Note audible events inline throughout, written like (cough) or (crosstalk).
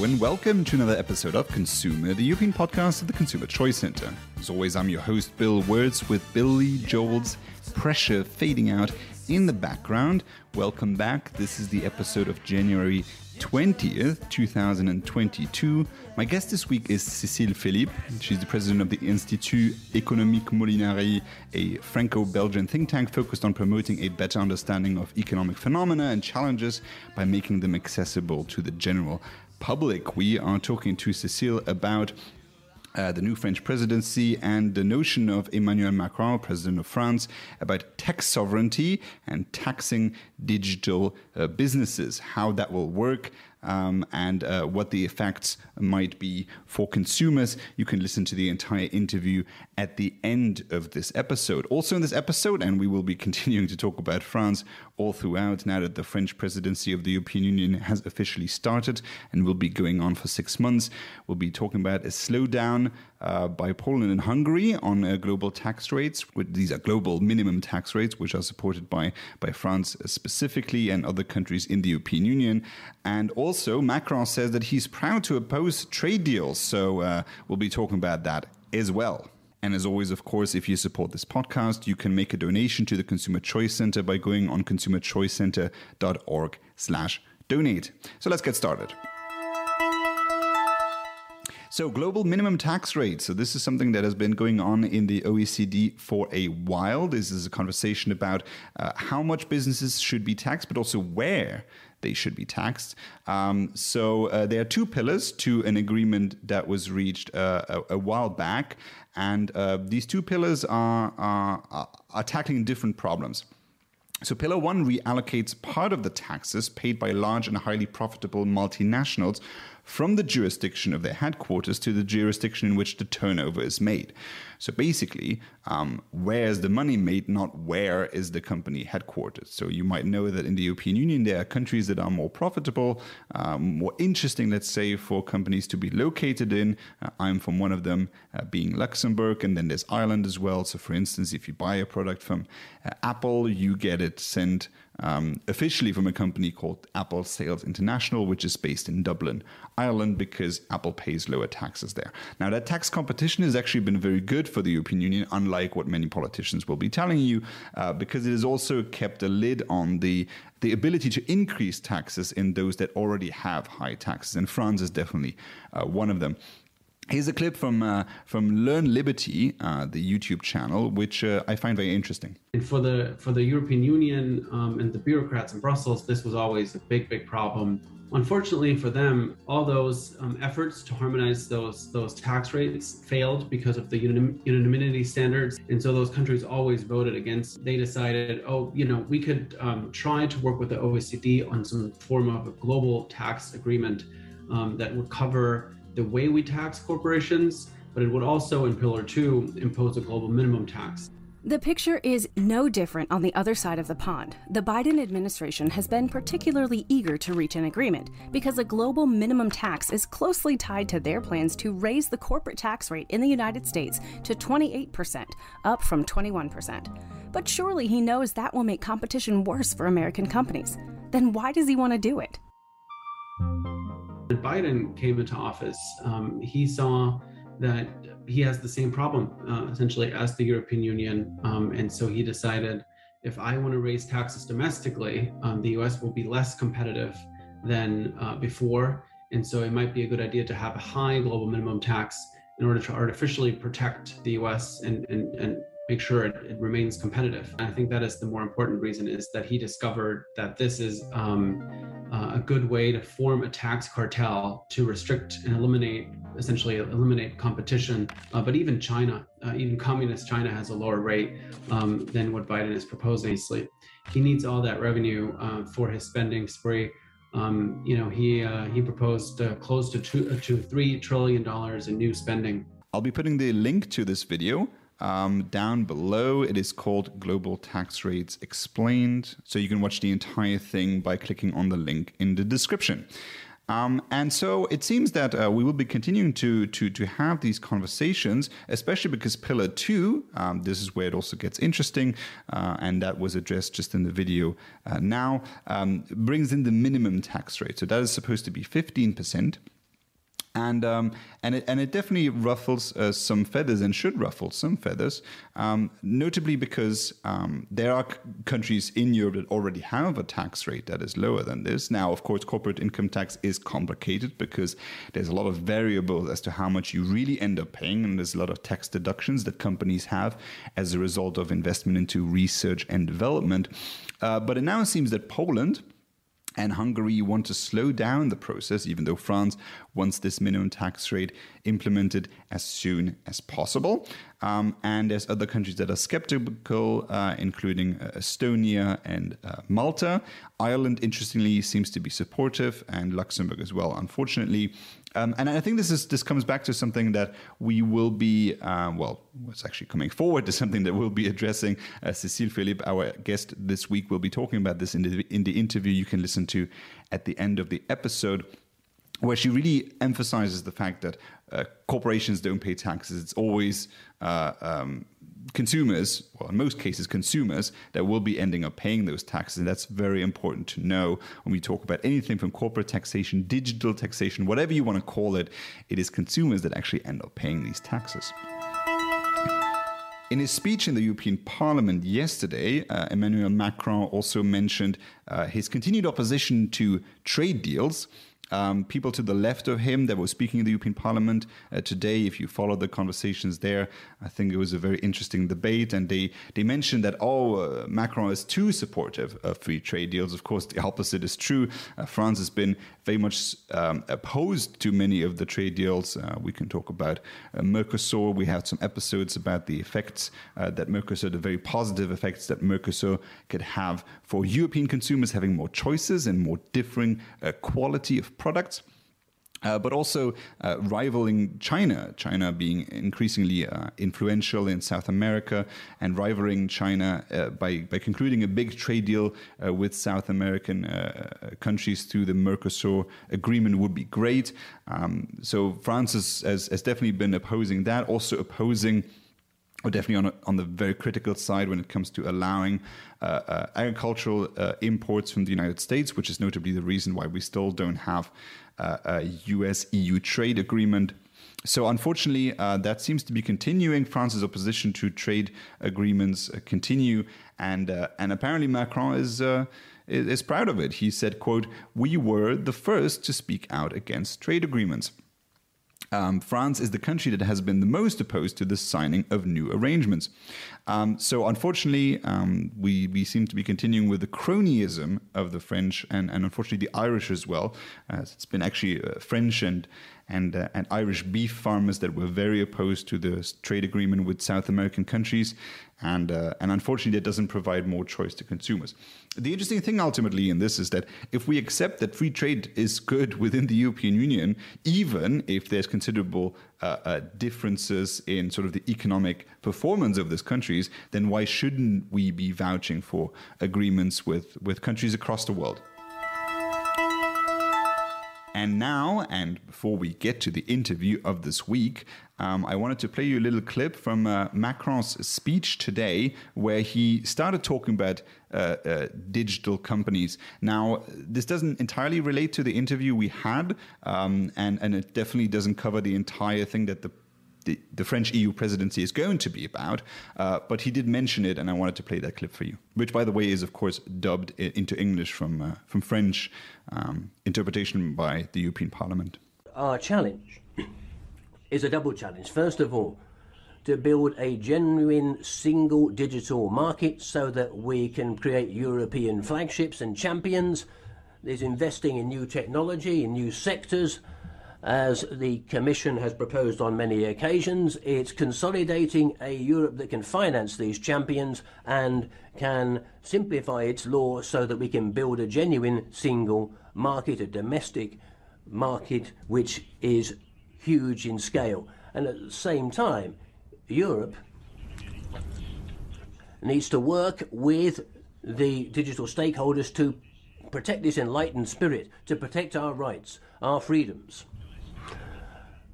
And welcome to another episode of ConsEUmer, the European podcast of the Consumer Choice Center. As always, I'm your host, Bill Wirtz, with Billy Joel's pressure fading out in the background. Welcome back. This is the episode of January 20th, 2022. My guest this week is Cécile Philippe. She's the president of the Institut Économique Molinari, a Franco Belgian think tank focused on promoting a better understanding of economic phenomena and challenges by making them accessible to the general public. We are talking to Cécile about uh, the new French presidency and the notion of Emmanuel Macron, president of France, about tax sovereignty and taxing digital uh, businesses, how that will work, um, and uh, what the effects might be for consumers. You can listen to the entire interview at the end of this episode. Also, in this episode, and we will be (laughs) continuing to talk about France all throughout now that the French presidency of the European Union has officially started and will be going on for six months. We'll be talking about a slowdown uh, by Poland and Hungary on uh, global tax rates. These are global minimum tax rates, which are supported by, by France specifically and other countries in the European Union. And also, Macron says that he's proud to oppose trade deals. So uh, we'll be talking about that as well. And as always, of course, if you support this podcast, you can make a donation to the Consumer Choice Center by going on consumerchoicecenter.org slash donate. So let's get started. So, global minimum tax rate. So, this is something that has been going on in the OECD for a while. This is a conversation about uh, how much businesses should be taxed, but also where they should be taxed. Um, so, uh, there are two pillars to an agreement that was reached uh, a, a, while back. And uh, these two pillars are, are, are tackling different problems. So, Pillar 1 reallocates part of the taxes paid by large and highly profitable multinationals from the jurisdiction of their headquarters to the jurisdiction in which the turnover is made. So basically, um, where is the money made, not where is the company headquartered. So you might know that in the European Union, there are countries that are more profitable, um, more interesting, let's say, for companies to be located in. Uh, I'm from one of them, uh, being Luxembourg, and then there's Ireland as well. So for instance, if you buy a product from uh, Apple, you get it sent um, officially from a company called Apple Sales International, which is based in Dublin, Ireland, because Apple pays lower taxes there. Now, that tax competition has actually been very good for the European Union, unlike what many politicians will be telling you, uh, because it has also kept a lid on the the ability to increase taxes in those that already have high taxes. And France is definitely uh, one of them. Here's a clip from uh, from Learn Liberty, uh, the YouTube channel, which uh, I find very interesting. And for the for the European Union um, and the bureaucrats in Brussels, this was always a big, big problem. Unfortunately for them, all those um, efforts to harmonize those those tax rates failed because of the unanimity standards, and so those countries always voted against. They decided, oh, you know, we could um, try to work with the OECD on some form of a global tax agreement um, that would cover the way we tax corporations, but it would also, in Pillar 2, impose a global minimum tax. The picture is no different on the other side of the pond. The Biden administration has been particularly eager to reach an agreement because a global minimum tax is closely tied to their plans to raise the corporate tax rate in the United States to 28%, up from 21%. But surely he knows that will make competition worse for American companies. Then why does he want to do it? When Biden came into office, um, he saw that he has the same problem uh, essentially as the European Union. Um, and so he decided if I want to raise taxes domestically, um, the US will be less competitive than uh, before. And so it might be a good idea to have a high global minimum tax in order to artificially protect the US and, and, and make sure it, it, remains competitive. And I think that is the more important reason is that he discovered that this is um, uh, a good way to form a tax cartel to restrict and eliminate, essentially eliminate competition. Uh, but even China, uh, even communist China has a lower rate um, than what Biden is proposing. He needs all that revenue uh, for his spending spree. Um, you know, he uh, he proposed uh, close to two to three trillion dollars in new spending. I'll be putting the link to this video um, down below, it is called Global Tax Rates Explained. So you can watch the entire thing by clicking on the link in the description. Um, and so it seems that uh, we will be continuing to, to, to have these conversations, especially because Pillar 2, um, this is where it also gets interesting, uh, and that was addressed just in the video uh, now, um, brings in the minimum tax rate. So that is supposed to be 15% and um, and it and it definitely ruffles uh, some feathers and should ruffle some feathers, um, notably because um, there are c- countries in Europe that already have a tax rate that is lower than this. Now, of course, corporate income tax is complicated because there's a lot of variables as to how much you really end up paying, and there's a lot of tax deductions that companies have as a result of investment into research and development. Uh, but it now seems that Poland and Hungary want to slow down the process, even though France wants this minimum tax rate implemented as soon as possible. Um, and there's other countries that are skeptical, uh, including uh, Estonia and uh, Malta. Ireland, interestingly, seems to be supportive, and Luxembourg as well, unfortunately. Um, and I think this is this comes back to something that we will be uh, well, it's actually coming forward to something that we'll be addressing. Uh, Cécile Philippe, our guest this week, will be talking about this in the in the interview you can listen to at the end of the episode where she really emphasizes the fact that uh, corporations don't pay taxes. It's always uh, um, consumers, well, in most cases, consumers that will be ending up paying those taxes. And that's very important to know when we talk about anything from corporate taxation, digital taxation, whatever you want to call it, it is consumers that actually end up paying these taxes. In his speech in the European Parliament yesterday, uh, Emmanuel Macron also mentioned uh, his continued opposition to trade deals um, people to the left of him that were speaking in the European Parliament uh, today. If you follow the conversations there, I think it was a very interesting debate. And they, they mentioned that, oh, uh, Macron is too supportive of free trade deals. Of course, the opposite is true. Uh, France has been very much um, opposed to many of the trade deals. Uh, we can talk about uh, Mercosur. We had some episodes about the effects uh, that Mercosur, the very positive effects that Mercosur could have for European consumers having more choices and more differing quality of products. Uh, but also uh, rivaling China, China being increasingly uh, influential in South America and rivaling China uh, by, by concluding a big trade deal uh, with South American uh, countries through the Mercosur agreement would be great. Um, so France has, has, has, definitely been opposing that, also opposing or definitely on, a, on the very critical side when it comes to allowing uh, uh, agricultural uh, imports from the United States, which is notably the reason why we still don't have uh, a US EU trade agreement. So, unfortunately, uh, that seems to be continuing. France's opposition to trade agreements uh, continue, and and apparently Macron is is proud of it. He said, "quote We were the first to speak out against trade agreements." Um, France is the country that has been the most opposed to the signing of new arrangements. Um, so, unfortunately, um, we, we seem to be continuing with the cronyism of the French and, and unfortunately the Irish as well. Uh, it's been actually uh, French and and, uh, and Irish beef farmers that were very opposed to the trade agreement with South American countries and uh, and unfortunately that doesn't provide more choice to consumers. The interesting thing ultimately in this is that if we accept that free trade is good (laughs) within the European Union, even if there's considerable uh, uh, differences in sort of the economic performance of these countries, then why shouldn't we be vouching for agreements with with countries across the world? And now, and before we get to the interview of this week, um, I wanted to play you a little clip from uh, Macron's speech today, where he started talking about uh, uh, digital companies. Now, this doesn't entirely relate to the interview we had, um, and, and it definitely doesn't cover the entire thing that the the, the, French EU presidency is going to be about. Uh, but he did mention it, and I wanted to play that clip for you, which, by the way, is of course dubbed into English from uh, from French um, interpretation by the European Parliament. Our challenge (clears throat) is a double challenge. First of all, to build a genuine single digital market so that we can create European flagships and champions. There's investing in new technology, in new sectors as the Commission has proposed on many occasions. It's consolidating a Europe that can finance these champions and can simplify its law so that we can build a genuine single market, a domestic market which is huge in scale. And at the same time, Europe needs to work with the digital stakeholders to protect this enlightened spirit, to protect our rights, our freedoms,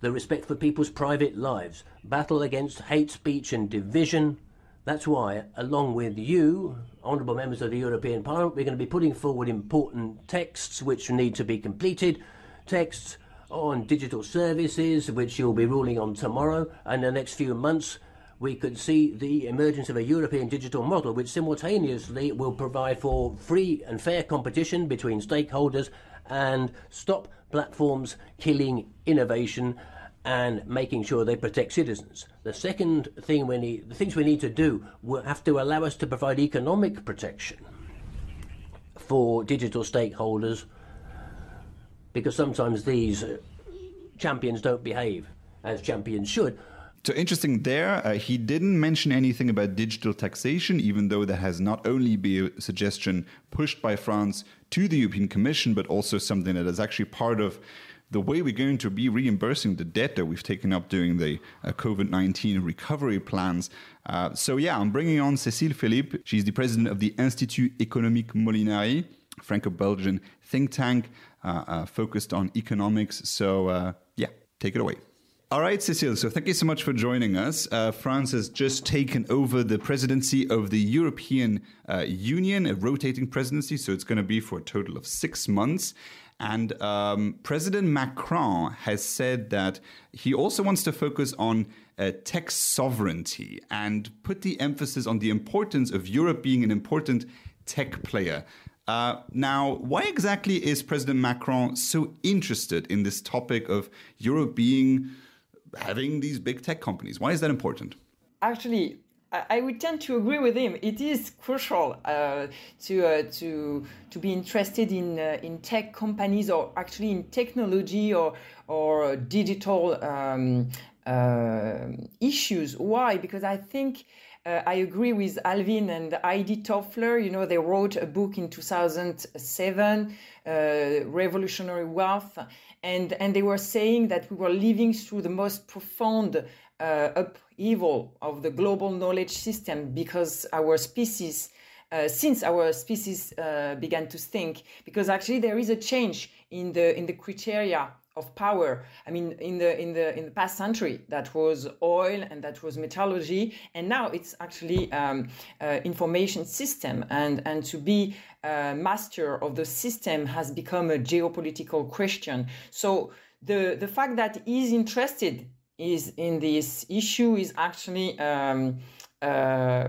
the respect for people's private lives, battle against hate speech and division. That's why, along with you, honourable members of the European Parliament, we're going to be putting forward important texts which need to be completed, texts on digital services, which you'll be ruling on tomorrow, and the next few months we could see the emergence of a European digital model which simultaneously will provide for free and fair competition between stakeholders and stop platforms killing innovation and making sure they protect citizens. The second thing we need, the things we need to do will have to allow us to provide economic protection for digital stakeholders because sometimes these uh, champions don't behave as champions should. So interesting there. Uh, he didn't mention anything about digital taxation, even though there has not only been a suggestion pushed by France to the European Commission, but also something that is actually part of the way we're going to be reimbursing the debt that we've taken up during the uh, COVID 19 recovery plans. Uh, so, yeah, I'm bringing on Cécile Philippe. She's the president of the Institut Économique Molinari, Franco Belgian think tank uh, uh, focused on economics. So, uh, yeah, take it away. All right, Cecile. So thank you so much for joining us. Uh, France has just taken over the presidency of the European uh, Union, a rotating presidency. So it's going to be for a total of six months. And um, President Macron has said that he also wants to focus on uh, tech sovereignty and put the emphasis on the importance of Europe being an important tech player. Uh, now, why exactly is President Macron so interested in this topic of Europe being having these big tech companies? Why is that important? Actually, I would tend to agree with him. It is crucial uh, to uh, to to be interested in uh, in tech companies or actually in technology or or digital um, uh, issues. Why? Because I think. Uh, I agree with Alvin and Heidi Toffler. You know, they wrote a book in 2007, uh, Revolutionary Wealth, and, and they were saying that we were living through the most profound uh, upheaval of the global knowledge system because our species uh, since our species uh, began to think because actually there is a change in the in the criteria of power. I mean, in the in the in the past century, that was oil and that was metallurgy, and now it's actually um, uh, information system. And and to be a master of the system has become a geopolitical question. So the the fact that he's interested is in this issue is actually. Um, uh,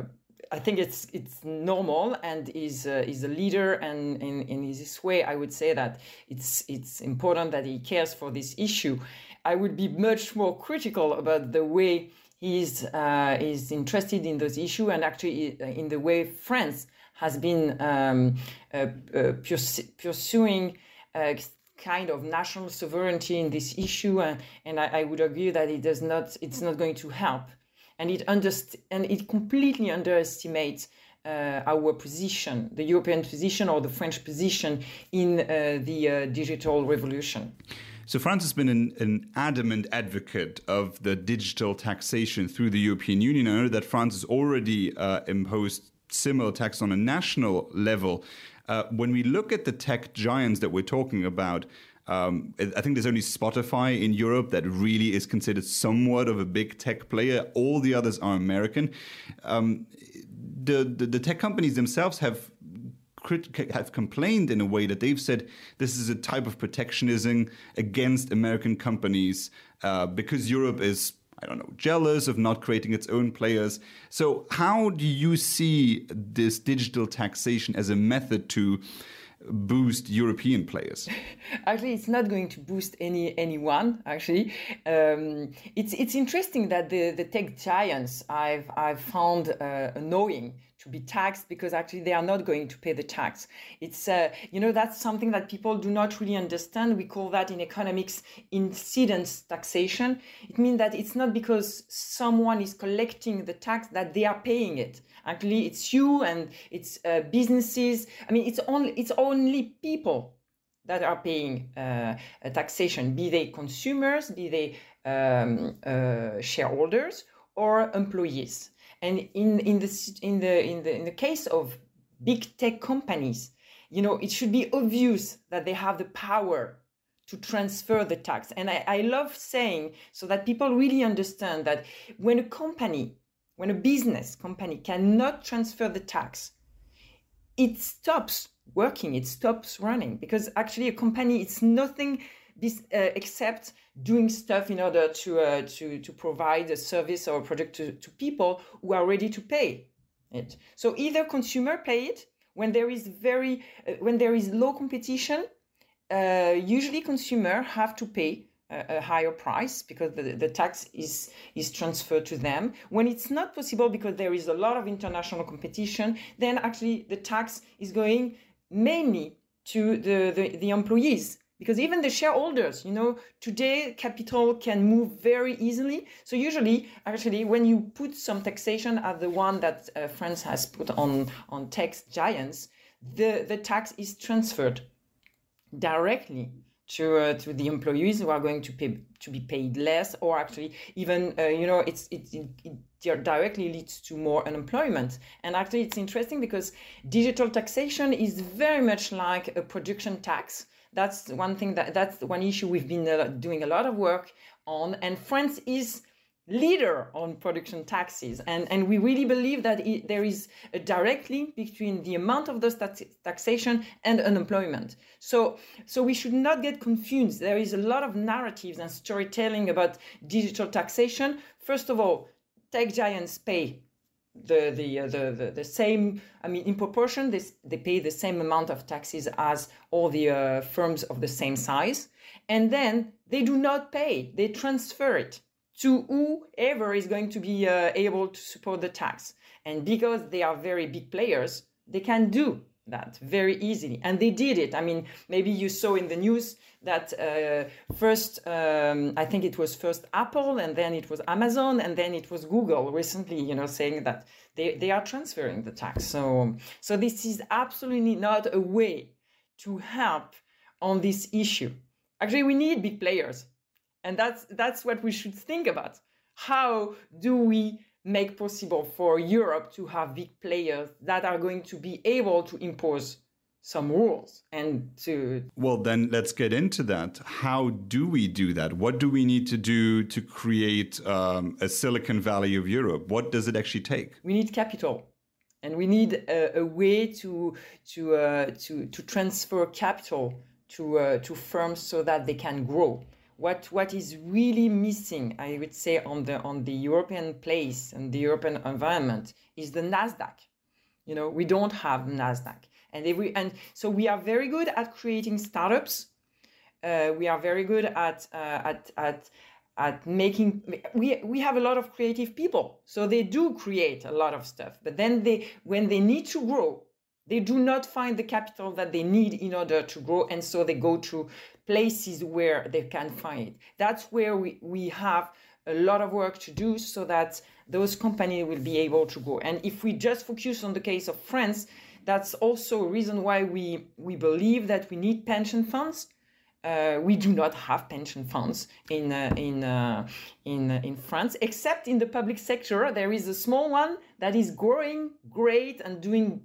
I think it's it's normal and is uh, is a leader and in, this way I would say that it's it's important that he cares for this issue. I would be much more critical about the way he's uh, is interested in those issue and actually uh, in the way France has been um, uh, uh pursuing kind of national sovereignty in this issue and, and I, I would argue that it does not it's not going to help and it underst- and it completely underestimates uh, our position, the European position or the French position in uh, the uh, digital revolution. So France has been an, an, adamant advocate of the digital taxation through the European Union. I know that France has already uh, imposed similar tax on a national level. Uh, when we look at the tech giants that we're talking about, um, I think there's only Spotify in Europe that really is considered somewhat of a big tech player. All the others are American. Um, the, the, the tech companies themselves have have complained in a way that they've said this is a type of protectionism against American companies uh, because Europe is I don't know, jealous of not creating its own players. So, how do you see this digital taxation as a method to boost European players? (laughs) Actually, it's not going to boost any anyone. Actually, um, it's it's interesting that the the tech giants I've I've found uh, annoying to be taxed because actually they are not going to pay the tax. It's uh, you know that's something that people do not really understand. We call that in economics incidence taxation. It means that it's not because someone is collecting the tax that they are paying it. Actually, it's you and it's uh, businesses. I mean, it's only it's only people that are paying uh, taxation, be they consumers, be they um, uh, shareholders or employees. And in, in, the, in, the, in, the, in the case of big tech companies, you know, it should be obvious that they have the power to transfer the tax. And I, I love saying so that people really understand that when a company, when a business company cannot transfer the tax, it stops working, it stops running because actually a company it's nothing this, uh, except doing stuff in order to uh, to to provide a service or a product to, to people who are ready to pay it. So either consumer pay it when there is very uh, when there is low competition. Uh, usually, consumer have to pay a, a higher price because the, the tax is is transferred to them. When it's not possible because there is a lot of international competition, then actually the tax is going mainly to the, the, the employees because even the shareholders you know today capital can move very easily. So usually actually when you put some taxation as the one that uh, france has put on on tech giants the the tax is transferred directly to uh, to the employees who are going to pay to be paid less or actually even uh, you know it's it, it, it directly leads to more unemployment. And actually it's interesting because digital taxation is very much like a production tax that's one thing that that's one issue we've been uh, doing a lot of work on. And france is leader on production taxes. And and we really believe that it, there is a direct link between the amount of those tax, taxation and unemployment. So so we should not get confused. There is a lot of narratives and storytelling about digital taxation. First of all tech giants pay the the, uh, the the the same i mean in proportion they, they pay the same amount of taxes as all the uh, firms of the same size and then they do not pay they transfer it to whoever is going to be uh, able to support the tax. And because they are very big players, they can do that very easily. And they did it. I mean, maybe you saw in the news that uh, first, um, I think it was first Apple, and then it was Amazon, and then it was Google recently, you know, saying that they, they are transferring the tax. So, so this is absolutely not a way to help on this issue. Actually, we need big players and that's that's what we should think about how do we make possible for europe to have big players that are going to be able to impose some rules and to well then let's get into that. How do we do that? What do we need to do to create um, a silicon valley of europe? What does it actually take? We need capital. And we need a, a way to to uh, to to transfer capital to uh, to firms so that they can grow what what is really missing, I would say, on the on the European place and the European environment is the Nasdaq. You know, we don't have Nasdaq, and every and so we are very good at creating startups. Uh, we are very good at uh, at at at making we we have a lot of creative people so they do create a lot of stuff but then they when they need to grow they do not find the capital that they need in order to grow and so they go to places where they can find it. That's where we, we have a lot of work to do so that those companies will be able to grow. And if we just focus on the case of France, that's also a reason why we, we believe that we need pension funds. Uh, we do not have pension funds in uh, in uh, in uh, in France, except in the public sector. There is a small one that is growing great and doing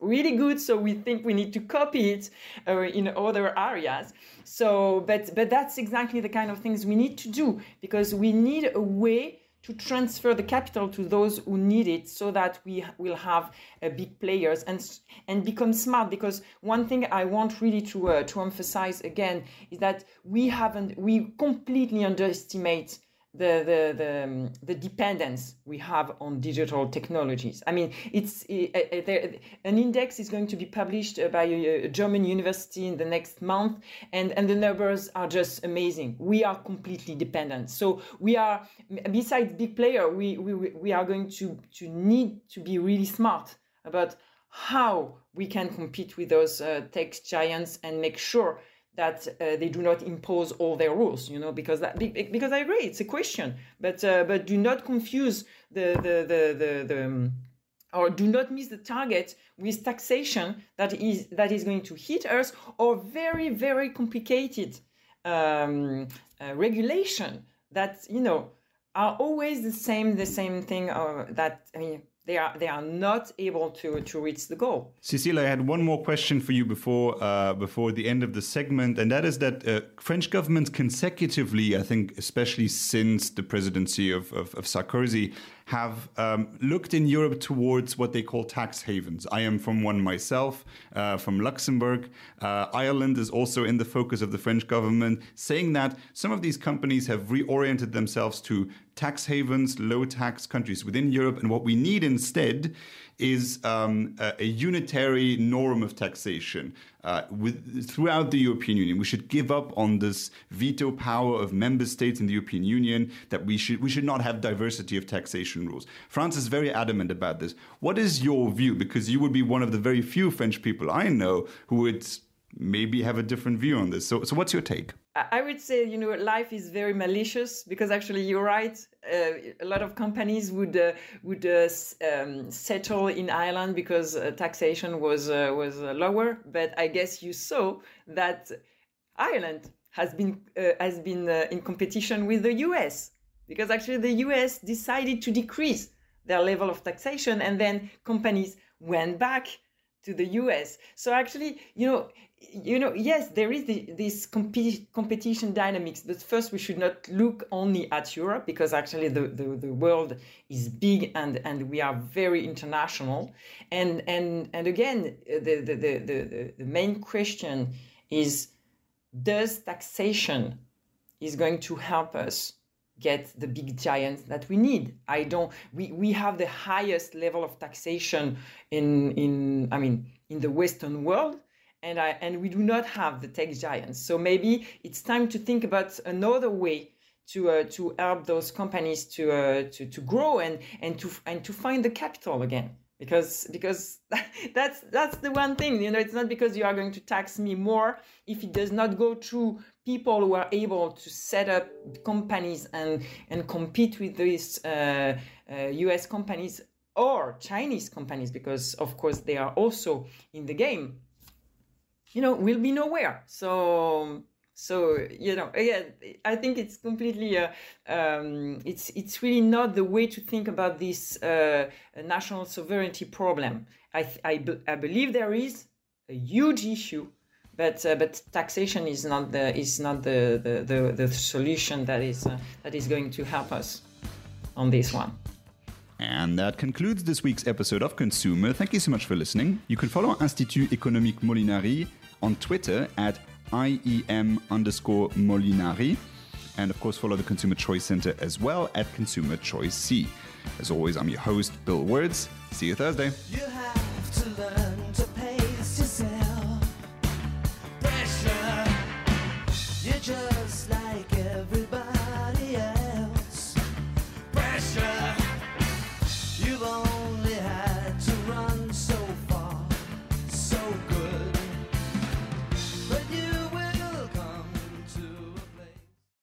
really good so we think we need to copy it uh, in other areas. So but but that's exactly the kind of things we need to do because we need a way to transfer the capital to those who need it so that we will have uh, big players and and become smart. Because one thing i want really to uh, to emphasize again is that we haven't we completely underestimate the the the, um, the dependence we have on digital technologies. I mean, it's an index is going to be published by a, a, German university in the next month, and and the numbers are just amazing. We are completely dependent. So we are besides big player, we we we are going to to need to be really smart about how we can compete with those uh, tech giants and make sure that uh, they do not impose all their rules, you know, because that, because I agree, it's a question, but uh, but do not confuse the the the the, the um, or do not miss the target with taxation that is that is going to hit us or very very complicated um, uh, regulation that you know are always the same the same thing or that I mean they are they are not able to to reach the goal. Cecile, I had one more question for you before uh, before the end of the segment, and that is that uh, French governments consecutively, I think, especially since the presidency of, of, of Sarkozy, have um, looked in Europe towards what they call tax havens. I am from one myself, uh, from Luxembourg. Uh, Ireland is also in the focus of the French government, saying that some of these companies have reoriented themselves to tax havens, low tax countries within Europe, and what we need instead is um, a, a, unitary norm of taxation uh, with, throughout the European Union. We should give up on this veto power of member states in the European Union that we should we should not have diversity of taxation rules. France is very adamant about this. What is your view? Because you would be one of the very few French people I know who would maybe have a different view on this. So, so what's your take? I would say, you know, life is very malicious because actually you're right. Uh, a lot of companies would uh, would uh, um, settle in Ireland because uh, taxation was uh, was uh, lower. But I guess you saw that Ireland has been has been in competition with the U.S. because actually the U.S. decided to decrease their level of taxation, and then companies went back to the US. So actually, you know, you know, yes, there is the, this competi- competition dynamics, but first we should not look only at Europe because actually the, the, the world is big and, and we are very international. And and and again, the, the, the, the, the main question is does taxation is going to help us get the big giants that we need. I don't we, we have the highest level of taxation in in I mean in the Western world and I, and we do not have the tech giants. So maybe it's time to think about another way to uh, to help those companies to uh, to to grow and and to and to find the capital again. Because because (laughs) that's that's the one thing you know it's not because you are going to tax me more if it does not go through people who are able to set up companies and and compete with these uh, U.S. Uh, companies or Chinese companies because of course they are also in the game you know, we'll be nowhere. So so you know again i think it's completely uh, um, it's it's really not the way to think about this uh, national sovereignty problem I, I, I, believe there is a huge issue but uh, but taxation is not the is not the the, the, the solution that is uh, that is going to help us on this one and that concludes this week's episode of ConsEUmer. Thank you so much for listening. You can follow Institut Économique Molinari on Twitter at IEM underscore Molinari. And of course, follow the Consumer Choice Center as well at Consumer Choice C. As always, I'm your host, Bill Wirtz. See you Thursday.